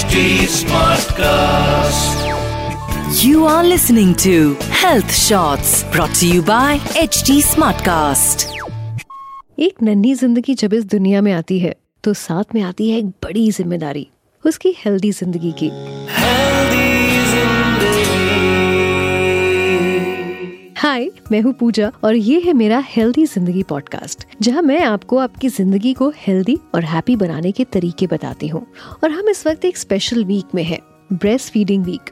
HD Smartcast. You are listening to Health Shots brought to you by HD Smartcast. एक नन्ही ज़िंदगी जब इस दुनिया में आती है तो साथ में आती है एक बड़ी ज़िम्मेदारी उसकी हेल्दी ज़िंदगी की हाय मैं हूँ पूजा और ये है मेरा हेल्दी ज़िंदगी पॉडकास्ट जहाँ मैं आपको आपकी ज़िंदगी को हेल्दी और हैप्पी बनाने के तरीके बताती हूँ। और हम इस वक्त एक स्पेशल वीक में है ब्रेस्ट फीडिंग वीक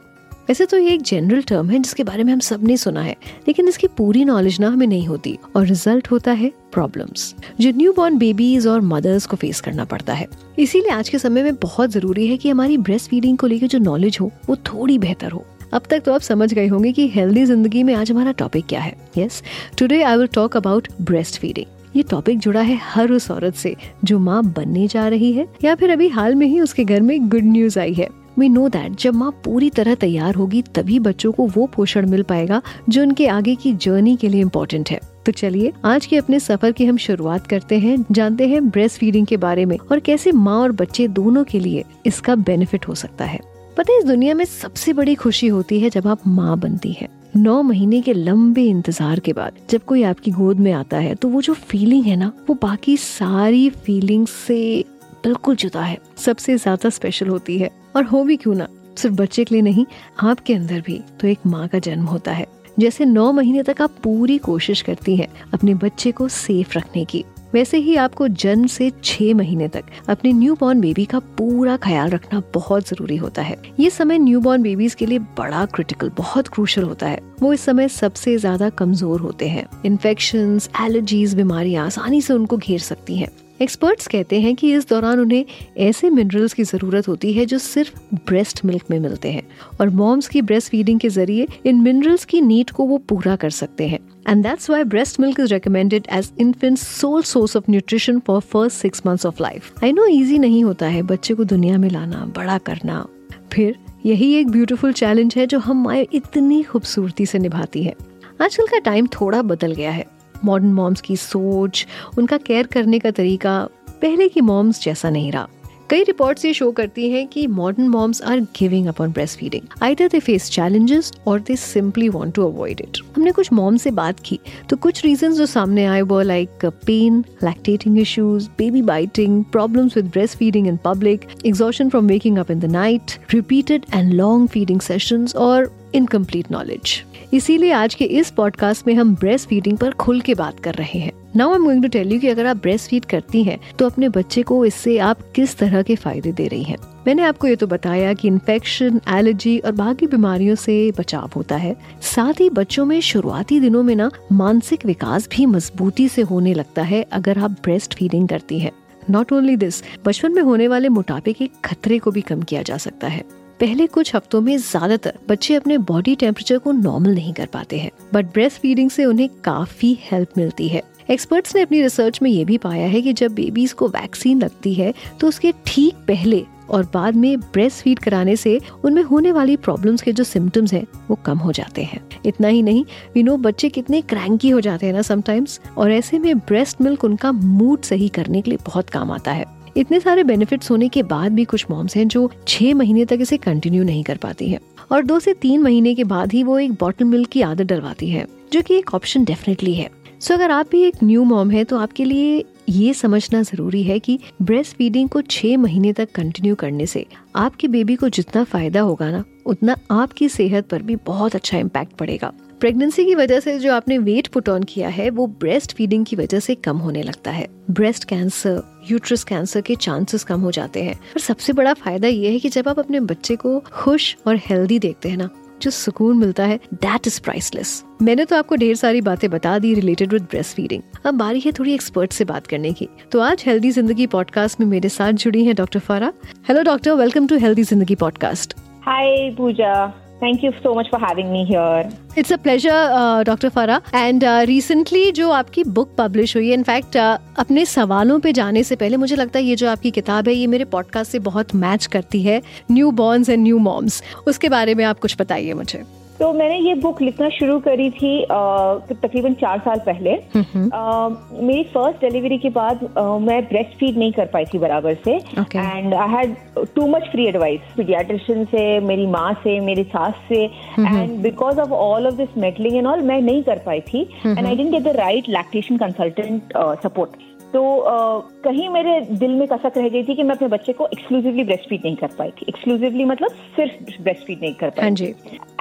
वैसे तो ये एक जनरल टर्म है जिसके बारे में हम सबने सुना है, लेकिन इसकी पूरी नॉलेज ना हमें नहीं होती और रिज़ल्ट होता है प्रॉब्लम्स जो न्यू बॉर्न बेबीज और मदर्स को फेस करना पड़ता है। इसीलिए आज के समय में बहुत ज़रूरी है कि हमारी ब्रेस्ट फीडिंग को लेकर जो नॉलेज हो, वो थोड़ी बेहतर हो। अब तक तो आप समझ गए होंगे कि हेल्दी ज़िंदगी में आज हमारा टॉपिक क्या है। Yes today I will talk about breastfeeding ये टॉपिक जुड़ा है हर उस औरत से जो माँ बनने जा रही है, या फिर अभी हाल में ही उसके घर में गुड न्यूज़ आई है। वी नो दैट जब माँ पूरी तरह तैयार होगी, तभी बच्चों को वो पोषण मिल पाएगा जो उनके आगे की जर्नी के लिए इम्पोर्टेंट है। तो चलिए, आज के अपने सफ़र की हम शुरुआत करते हैं, जानते हैं ब्रेस्ट फीडिंग के बारे में और कैसे माँ और बच्चे दोनों के लिए इसका बेनिफिट हो सकता है। पता है, इस दुनिया में सबसे बड़ी खुशी होती है जब आप माँ बनती है। नौ महीने के लंबे इंतज़ार के बाद जब कोई आपकी गोद में आता है तो वो जो फीलिंग है ना, वो बाकी सारी फीलिंग से बिल्कुल जुदा है। सबसे ज़्यादा स्पेशल होती है। और हो भी क्यों ना, सिर्फ़ बच्चे के लिए नहीं, आपके अंदर भी तो एक माँ का जन्म होता है। जैसे नौ महीने तक आप पूरी कोशिश करती हैं अपने बच्चे को सेफ़ रखने की। वैसे ही आपको जन्म से छह महीने तक अपने न्यू बॉर्न बेबी का पूरा ख्याल रखना बहुत ज़रूरी होता है। ये समय न्यू बॉर्न बेबीज के लिए बड़ा क्रिटिकल बहुत क्रूशल होता है। वो इस समय सबसे ज़्यादा कमज़ोर होते हैं। इन्फेक्शन एलर्जीज बीमारियाँ आसानी से उनको घेर सकती हैं। एक्सपर्ट्स कहते हैं कि इस दौरान उन्हें ऐसे मिनरल्स की ज़रूरत होती है जो सिर्फ़ ब्रेस्ट मिल्क में मिलते हैं और मॉम्स की ब्रेस्ट फीडिंग के ज़रिए इन मिनरल्स की नीड को वो पूरा कर सकते हैं। And that's why breast milk is recommended as infant sole source of nutrition for first six months of life I know easy नहीं होता है बच्चे को दुनिया में लाना, बड़ा करना। फिर यही एक ब्यूटीफुल चैलेंज है जो हम माए इतनी खूबसूरती से निभाती है। आजकल का टाइम थोड़ा बदल गया है। मॉडर्न मॉम्स की सोच, उनका केयर करने का तरीका पहले की मॉम्स जैसा नहीं रहा। कई रिपोर्ट्स ये शो करती हैं कि modern moms are giving up on breast feeding either they face challenges और they simply want to avoid it हमने कुछ मॉम से बात की तो कुछ रीजंस जो सामने आए वो like pain lactating issues baby biting problems with breast feeding in public exhaustion from waking up in the night repeated and long feeding sessions और इनकम्प्लीट नॉलेज इसीलिए आज के इस पॉडकास्ट में हम ब्रेस्ट फीडिंग पर खुल के बात कर रहे हैं। Now I am going to tell you कि अगर आप ब्रेस्ट फ़ीड करती हैं तो अपने बच्चे को इससे आप किस तरह के फ़ायदे दे रही हैं? मैंने आपको ये तो बताया कि इन्फेक्शन एलर्जी और बाकी बीमारियों से बचाव होता है। साथ ही बच्चों में शुरुआती दिनों में ना मानसिक विकास भी मजबूती से होने लगता है अगर आप ब्रेस्ट फीडिंग करती हैं। नॉट ओनली दिस बचपन में होने वाले मोटापे के खतरे को भी कम किया जा सकता है। पहले कुछ हफ्तों में ज़्यादातर बच्चे अपने बॉडी टेम्परेचर को नॉर्मल नहीं कर पाते हैं बट ब्रेस्ट फीडिंग से उन्हें काफ़ी हेल्प मिलती है। एक्सपर्ट्स ने अपनी रिसर्च में ये भी पाया है कि जब बेबीज को वैक्सीन लगती है तो उसके ठीक पहले और बाद में ब्रेस्ट फ़ीड कराने से उनमें होने वाली प्रॉब्लम्स के जो सिम्टम्स हैं, वो कम हो जाते हैं। इतना ही नहीं वी नो बच्चे कितने क्रैंकी हो जाते हैं ना समटाइम्स और ऐसे में ब्रेस्ट मिल्क उनका मूड सही करने के लिए बहुत काम आता है। इतने सारे बेनिफिट्स होने के बाद भी कुछ मॉम्स हैं जो छह महीने तक इसे कंटिन्यू नहीं कर पाती हैं। और दो से तीन महीने के बाद ही वो एक बॉटल मिल्क की आदत डलवाती है, जो कि एक ऑप्शन डेफिनेटली है। सो so, अगर आप भी एक न्यू मॉम है तो आपके लिए ये समझना ज़रूरी है कि ब्रेस्ट फीडिंग को छह महीने तक कंटिन्यू करने से आपके बेबी को जितना फ़ायदा होगा ना उतना आपकी सेहत पर भी बहुत अच्छा इम्पैक्ट पड़ेगा। प्रेगनेंसी की वजह से जो आपने वेट पुट ऑन किया है वो ब्रेस्ट फीडिंग की वजह से कम होने लगता है। ब्रेस्ट कैंसर यूट्रस कैंसर के चांसेस कम हो जाते हैं। और सबसे बड़ा फ़ायदा ये है कि जब आप अपने बच्चे को खुश और हेल्दी देखते हैं ना जो सुकून मिलता है दैट इज़ प्राइसलेस मैंने तो आपको ढेर सारी बातें बता दी रिलेटेड विद ब्रेस्ट फीडिंग अब बारी है थोड़ी एक्सपर्ट से बात करने की। तो आज हेल्दी ज़िंदगी पॉडकास्ट में मेरे साथ जुड़ी हैं doctor Farah hello doctor welcome to healthy Zindagi podcast hi Pooja. Thank you so much for having me here it's a pleasure doctor Farah and recently जो आपकी बुक पब्लिश हुई है इनफैक्ट uh, अपने सवालों पे जाने से पहले मुझे लगता है ये जो आपकी किताब है ये मेरे पॉडकास्ट से बहुत मैच करती है newborns and new moms उसके बारे में आप कुछ बताइए मुझे। तो मैंने ये बुक लिखना शुरू करी थी तकरीबन चार साल पहले। uh, मेरी फ़र्स्ट डिलीवरी के बाद uh, मैं ब्रेस्ट फ़ीड नहीं कर पाई थी बराबर से। And I had too much free advice pediatrician से मेरी माँ से मेरी सास से। And because of all of this meddling and all मैं नहीं कर पाई थी। And I didn't get the right lactation consultant support तो uh, कहीं मेरे दिल में कसक रह गई थी कि मैं अपने बच्चे को एक्सक्लूसिवली ब्रेस्ट फ़ीड नहीं कर पाई थी। एक्सक्लूसिवली मतलब सिर्फ़ ब्रेस्ट फ़ीड नहीं कर पाई हाँ जी।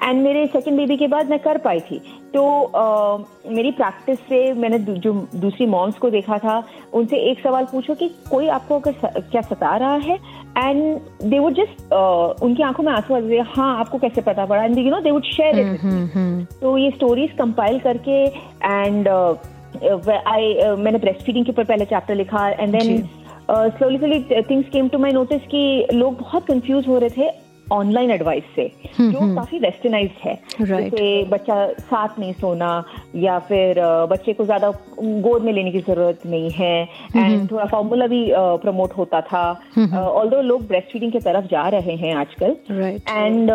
एंड मेरे सेकेंड बेबी के बाद मैं कर पाई थी। तो मेरी प्रैक्टिस से मैंने दू, जो दूसरी मॉम्स को देखा था उनसे एक सवाल पूछो कि कोई आपको अगर स, क्या सता रहा है? एंड दे वुड जस्ट उनकी आँखों में आँसू आ हाँ आपको कैसे पता पड़ा? And you know they would share it तो ये स्टोरीज कंपाइल करके एंड आई मैंने ब्रेस्ट फीडिंग के ऊपर पहले चैप्टर लिखा and then slowly slowly things came to my notice कि लोग बहुत कंफ्यूज हो रहे थे ऑनलाइन एडवाइस से जो काफ़ी वेस्टर्नाइज है। Right. जैसे बच्चा साथ नहीं सोना या फिर बच्चे को ज़्यादा गोद में लेने की ज़रूरत नहीं है। एंड थोड़ा फॉर्मूला भी प्रमोट होता था। ऑल लोग ब्रेस्ट फीडिंग की तरफ़ जा रहे हैं आजकल। And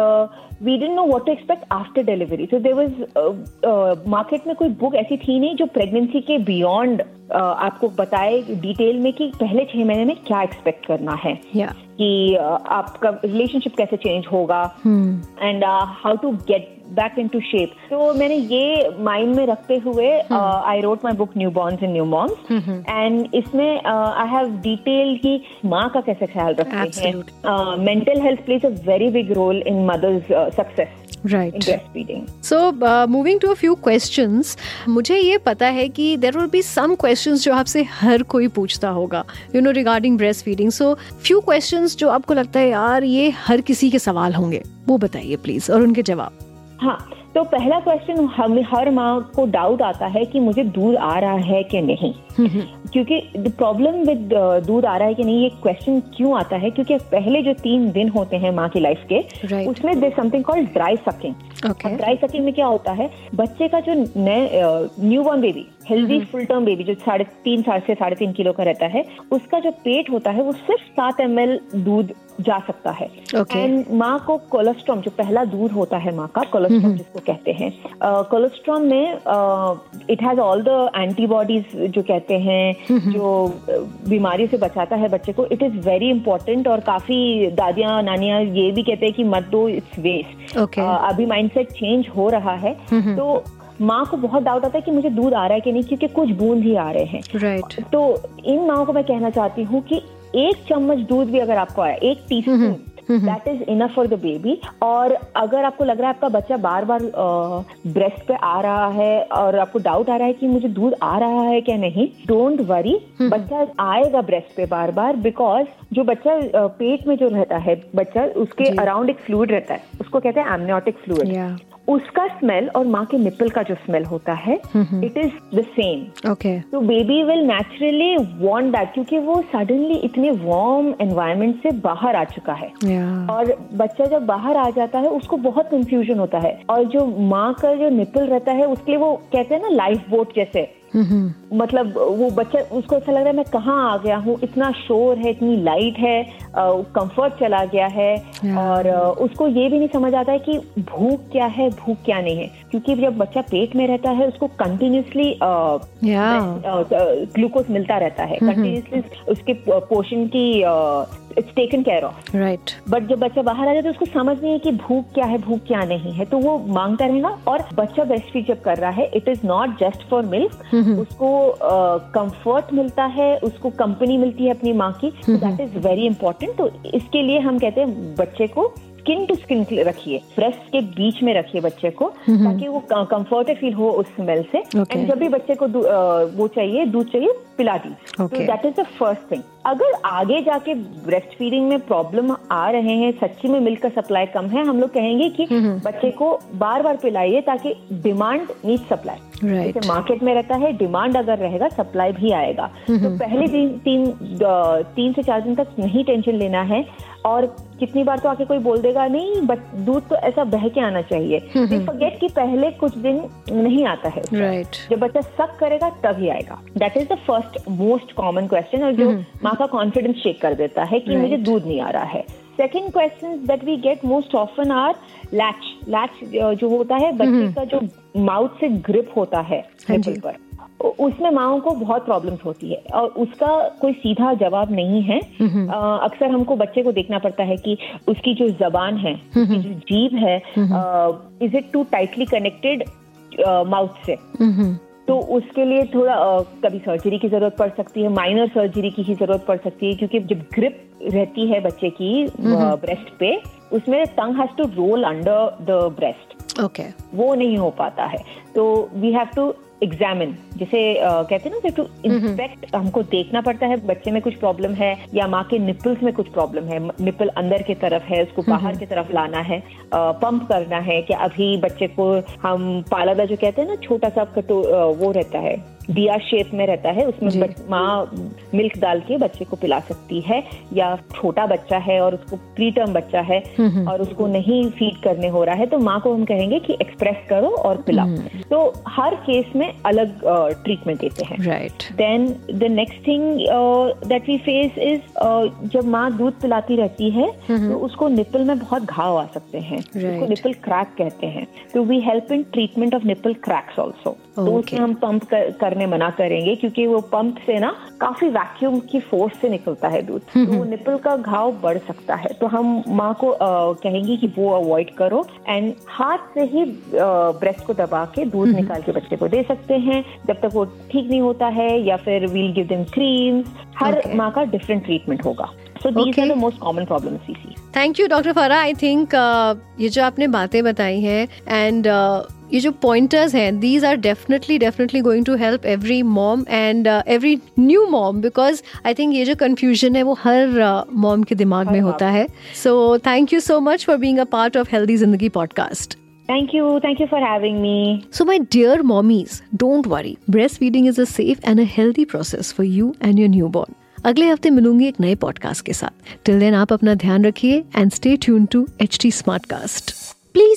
we don't know what to expect after delivery so there was market में कोई बुक ऐसी थी नहीं जो प्रेगनेंसी के बियॉन्ड uh, आपको बताए डिटेल में कि पहले छह महीने में क्या एक्सपेक्ट करना है। या कि uh, आपका रिलेशनशिप कैसे चेंज होगा। And how to get back into shape तो मैंने ये माइंड में रखते हुए I wrote my book newborns and new moms and इसमें आई हैव डिटेल की माँ का कैसे ख्याल रखते हैं। Mental health plays a very big role in mother's success right so moving to a few questions मुझे ये पता है कि there will be some questions जो आपसे हर कोई पूछता होगा you know regarding breast feeding so few questions जो आपको लगता है यार ये हर किसी के सवाल होंगे। वो बताइए प्लीज़ और उनके जवाब। हाँ तो पहला क्वेश्चन हमें हर माँ को डाउट आता है कि मुझे दूध आ रहा है कि नहीं। क्योंकि द प्रॉब्लम विद दूध आ रहा है कि नहीं ये क्वेश्चन क्यों आता है? क्योंकि पहले जो तीन दिन होते हैं माँ की लाइफ के Right. उसमें there something called dry sucking dry sucking में क्या होता है? बच्चे का जो नए newborn baby healthy full term baby जो साढ़े तीन साढ़े से साढ़े तीन किलो का रहता है उसका जो पेट होता है वो सिर्फ़ सात एम दूध जा सकता है। Okay. एंड माँ को कोलेस्ट्रॉम जो पहला दूध होता है माँ का कोलेस्ट्रॉम जिसको कहते हैं कोलेस्ट्रॉम में it has all the antibodies जो कहते हैं जो बीमारी से बचाता है बच्चे को इट इज़ वेरी इंपॉर्टेंट और काफ़ी दादियाँ नानियाँ ये भी कहते हैं कि मत दो इट्स वेस्ट Okay. अभी माइंडसेट चेंज हो रहा है। तो माँ को बहुत डाउट आता है कि मुझे दूध आ रहा है कि नहीं क्योंकि कुछ बूंद ही आ रहे हैं। राइट तो इन माओ को मैं कहना चाहती हूँ कि एक चम्मच दूध भी अगर आपको आया एक teaspoon that is enough for the baby और अगर आपको लग रहा है आपका बच्चा बार बार ब्रेस्ट पे आ रहा है और आपको डाउट आ रहा है कि मुझे दूध आ रहा है क्या नहीं डोंट वरी बच्चा आएगा ब्रेस्ट पे बार बार बिकॉज़ जो बच्चा पेट में जो रहता है बच्चा उसके अराउंड एक फ्लूड रहता है उसको कहते हैं एमनियोटिक फ्लूड उसका स्मेल और माँ के निपल का जो स्मेल होता है it is the same okay तो baby will naturally want that क्योंकि वो सडनली इतने वार्म एनवायरमेंट से बाहर आ चुका है। Yeah. और बच्चा जब बाहर आ जाता है उसको बहुत कंफ्यूजन होता है। और जो माँ का जो निपल रहता है उसके लिए वो कहते हैं ना लाइफ बोट जैसे। मतलब वो बच्चा उसको ऐसा लग रहा है मैं कहाँ आ गया हूँ? इतना शोर है इतनी लाइट है कंफर्ट चला गया है। और उसको ये भी नहीं समझ आता है कि भूख क्या है भूख क्या नहीं है। क्योंकि जब बच्चा पेट में रहता है उसको कंटिन्यूसली ग्लूकोज मिलता रहता है। कंटिन्यूसली उसके पोषण की it's taken care of right but जब बच्चा बाहर आ जाता है तो उसको समझ नहीं है कि भूख क्या है भूख क्या नहीं है। तो वो माँगता रहेगा और बच्चा ब्रेस्ट फ़ीड जब कर रहा है it is not just for milk उसको कंफर्ट uh, मिलता है उसको कंपनी मिलती है अपनी माँ की। दैट इज़ वेरी इंपॉर्टेंट तो इसके लिए हम कहते हैं बच्चे को स्किन टू स्किन रखिए ब्रेस्ट के बीच में रखिए बच्चे को ताकि वो कंफर्टेड फील हो उस स्मेल से। एंड जब भी बच्चे को वो चाहिए दूध चाहिए पिला दी that is the first thing अगर आगे जाके ब्रेस्ट फीडिंग में प्रॉब्लम आ रहे हैं सच्ची में मिल्क का सप्लाई कम है हम लोग कहेंगे कि बच्चे को बार बार पिलाइए ताकि डिमांड नीड सप्लाई जैसे मार्केट में रहता है डिमांड अगर रहेगा सप्लाई भी आएगा। तो पहले दिन तीन तीन से चार दिन तक नहीं टेंशन लेना है और कितनी बार तो आके कोई बोल देगा नहीं बट दूध तो ऐसा बह के आना चाहिए. फॉरगेट कि पहले कुछ दिन नहीं आता है। राइट जब बच्चा सक करेगा तभी आएगा। That is the first most common question और जो माँ का कॉन्फिडेंस चेक कर देता है कि Right. मुझे दूध नहीं आ रहा है। Second question that we get most often are latch latch जो होता है बच्चे का जो माउथ से ग्रिप होता है हाँ पर। उसमें माओ को बहुत प्रॉब्लम्स होती है और उसका कोई सीधा जवाब नहीं है। अक्सर हमको बच्चे को देखना पड़ता है कि उसकी जो जबान है उसकी जो जीभ है is it too tightly connected mouth से? तो उसके लिए थोड़ा अ, कभी सर्जरी की ज़रूरत पड़ सकती है माइनर सर्जरी की ही ज़रूरत पड़ सकती है क्योंकि जब ग्रिप रहती है बच्चे की ब्रेस्ट पे उसमें tongue has to roll under the breast okay वो नहीं हो पाता है। तो वी हैव टू एग्जामिन जिसे कहते हैं ना टू इंस्पेक्ट हमको देखना पड़ता है बच्चे में कुछ प्रॉब्लम है या माँ के निपल्स में कुछ प्रॉब्लम है निपल अंदर की तरफ़ है उसको बाहर की तरफ़ लाना है पंप करना है कि अभी बच्चे को हम पालादा जो कहते हैं ना छोटा सा कटो वो रहता है दिया शेप में रहता है उसमें माँ मिल्क डाल के बच्चे को पिला सकती है या छोटा बच्चा है और उसको प्री टर्म बच्चा है और उसको नहीं फ़ीड करने हो रहा है तो माँ को हम कहेंगे कि एक्सप्रेस करो और पिलाओ। तो हर केस में अलग ट्रीटमेंट देते हैं। Right then the next thing that we face is जब माँ दूध पिलाती रहती है तो उसको निपल में बहुत घाव आ सकते हैं। उसको निपल क्रैक कहते हैं। तो we help in treatment of nipple cracks also तो उसमें हम पंप कर, करने मना करेंगे क्योंकि वो पंप से ना काफ़ी वैक्यूम की फोर्स से निकलता है दूध। तो वो निपल का घाव बढ़ सकता है। तो हम माँ को अ, कहेंगे कि वो अवॉइड करो एंड हाथ से ही ब्रेस्ट को दबा के दूध निकाल के बच्चे को दे सकते हैं। जब तक वो ठीक नहीं होता है या फिर वील गिव देम क्रीम्स हर Okay. माँ का डिफरेंट ट्रीटमेंट होगा। So these are the most common problem we see thank you doctor Farah I think ये जो आपने बातें बताई हैं एंड ये जो पॉइंटर्स हैं these are definitely definitely going to help every mom and every new mom because I think ये जो कन्फ्यूज़न है वो हर मॉम के दिमाग में होता है। So thank you so much for being a part of healthy Zindagi podcast thank you. Thank you for having me. So, my dear mommies, don't worry. Breastfeeding is a safe and a healthy process for you and your newborn. अगले हफ़्ते मिलूँगी एक नए podcast के साथ till then आप अपना ध्यान रखिए and stay tune to H T Smartcast